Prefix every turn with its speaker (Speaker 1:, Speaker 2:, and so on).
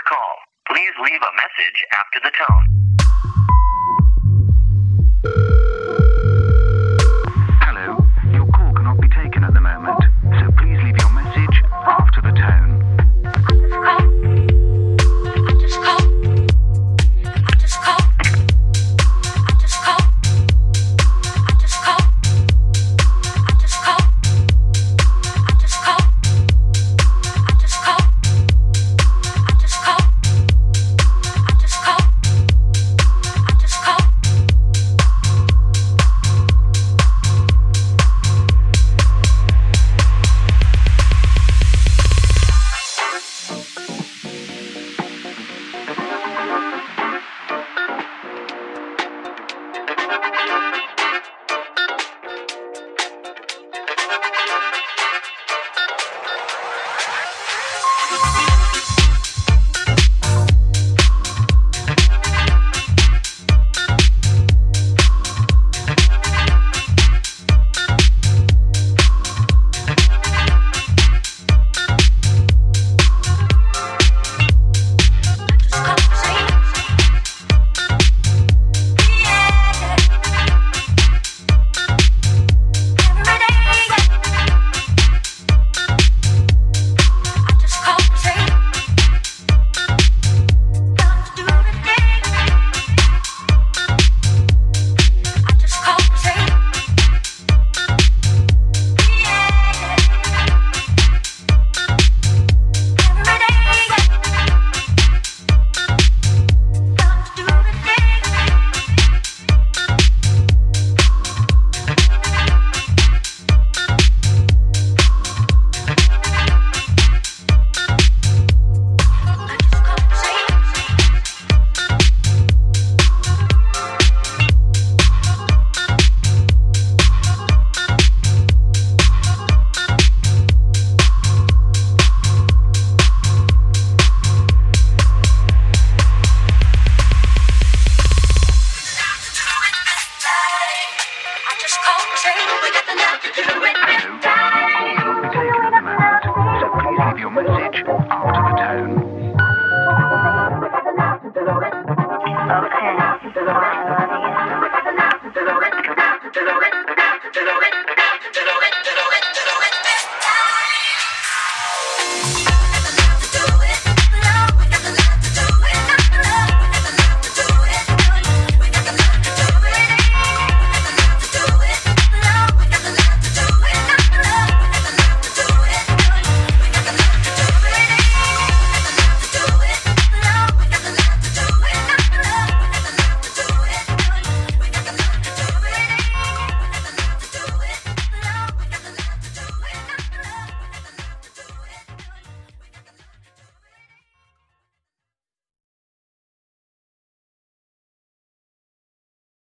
Speaker 1: your call. Please leave a message after the tone. Hello, your call cannot be taken at the moment, so please leave your message after the tone.
Speaker 2: Okay.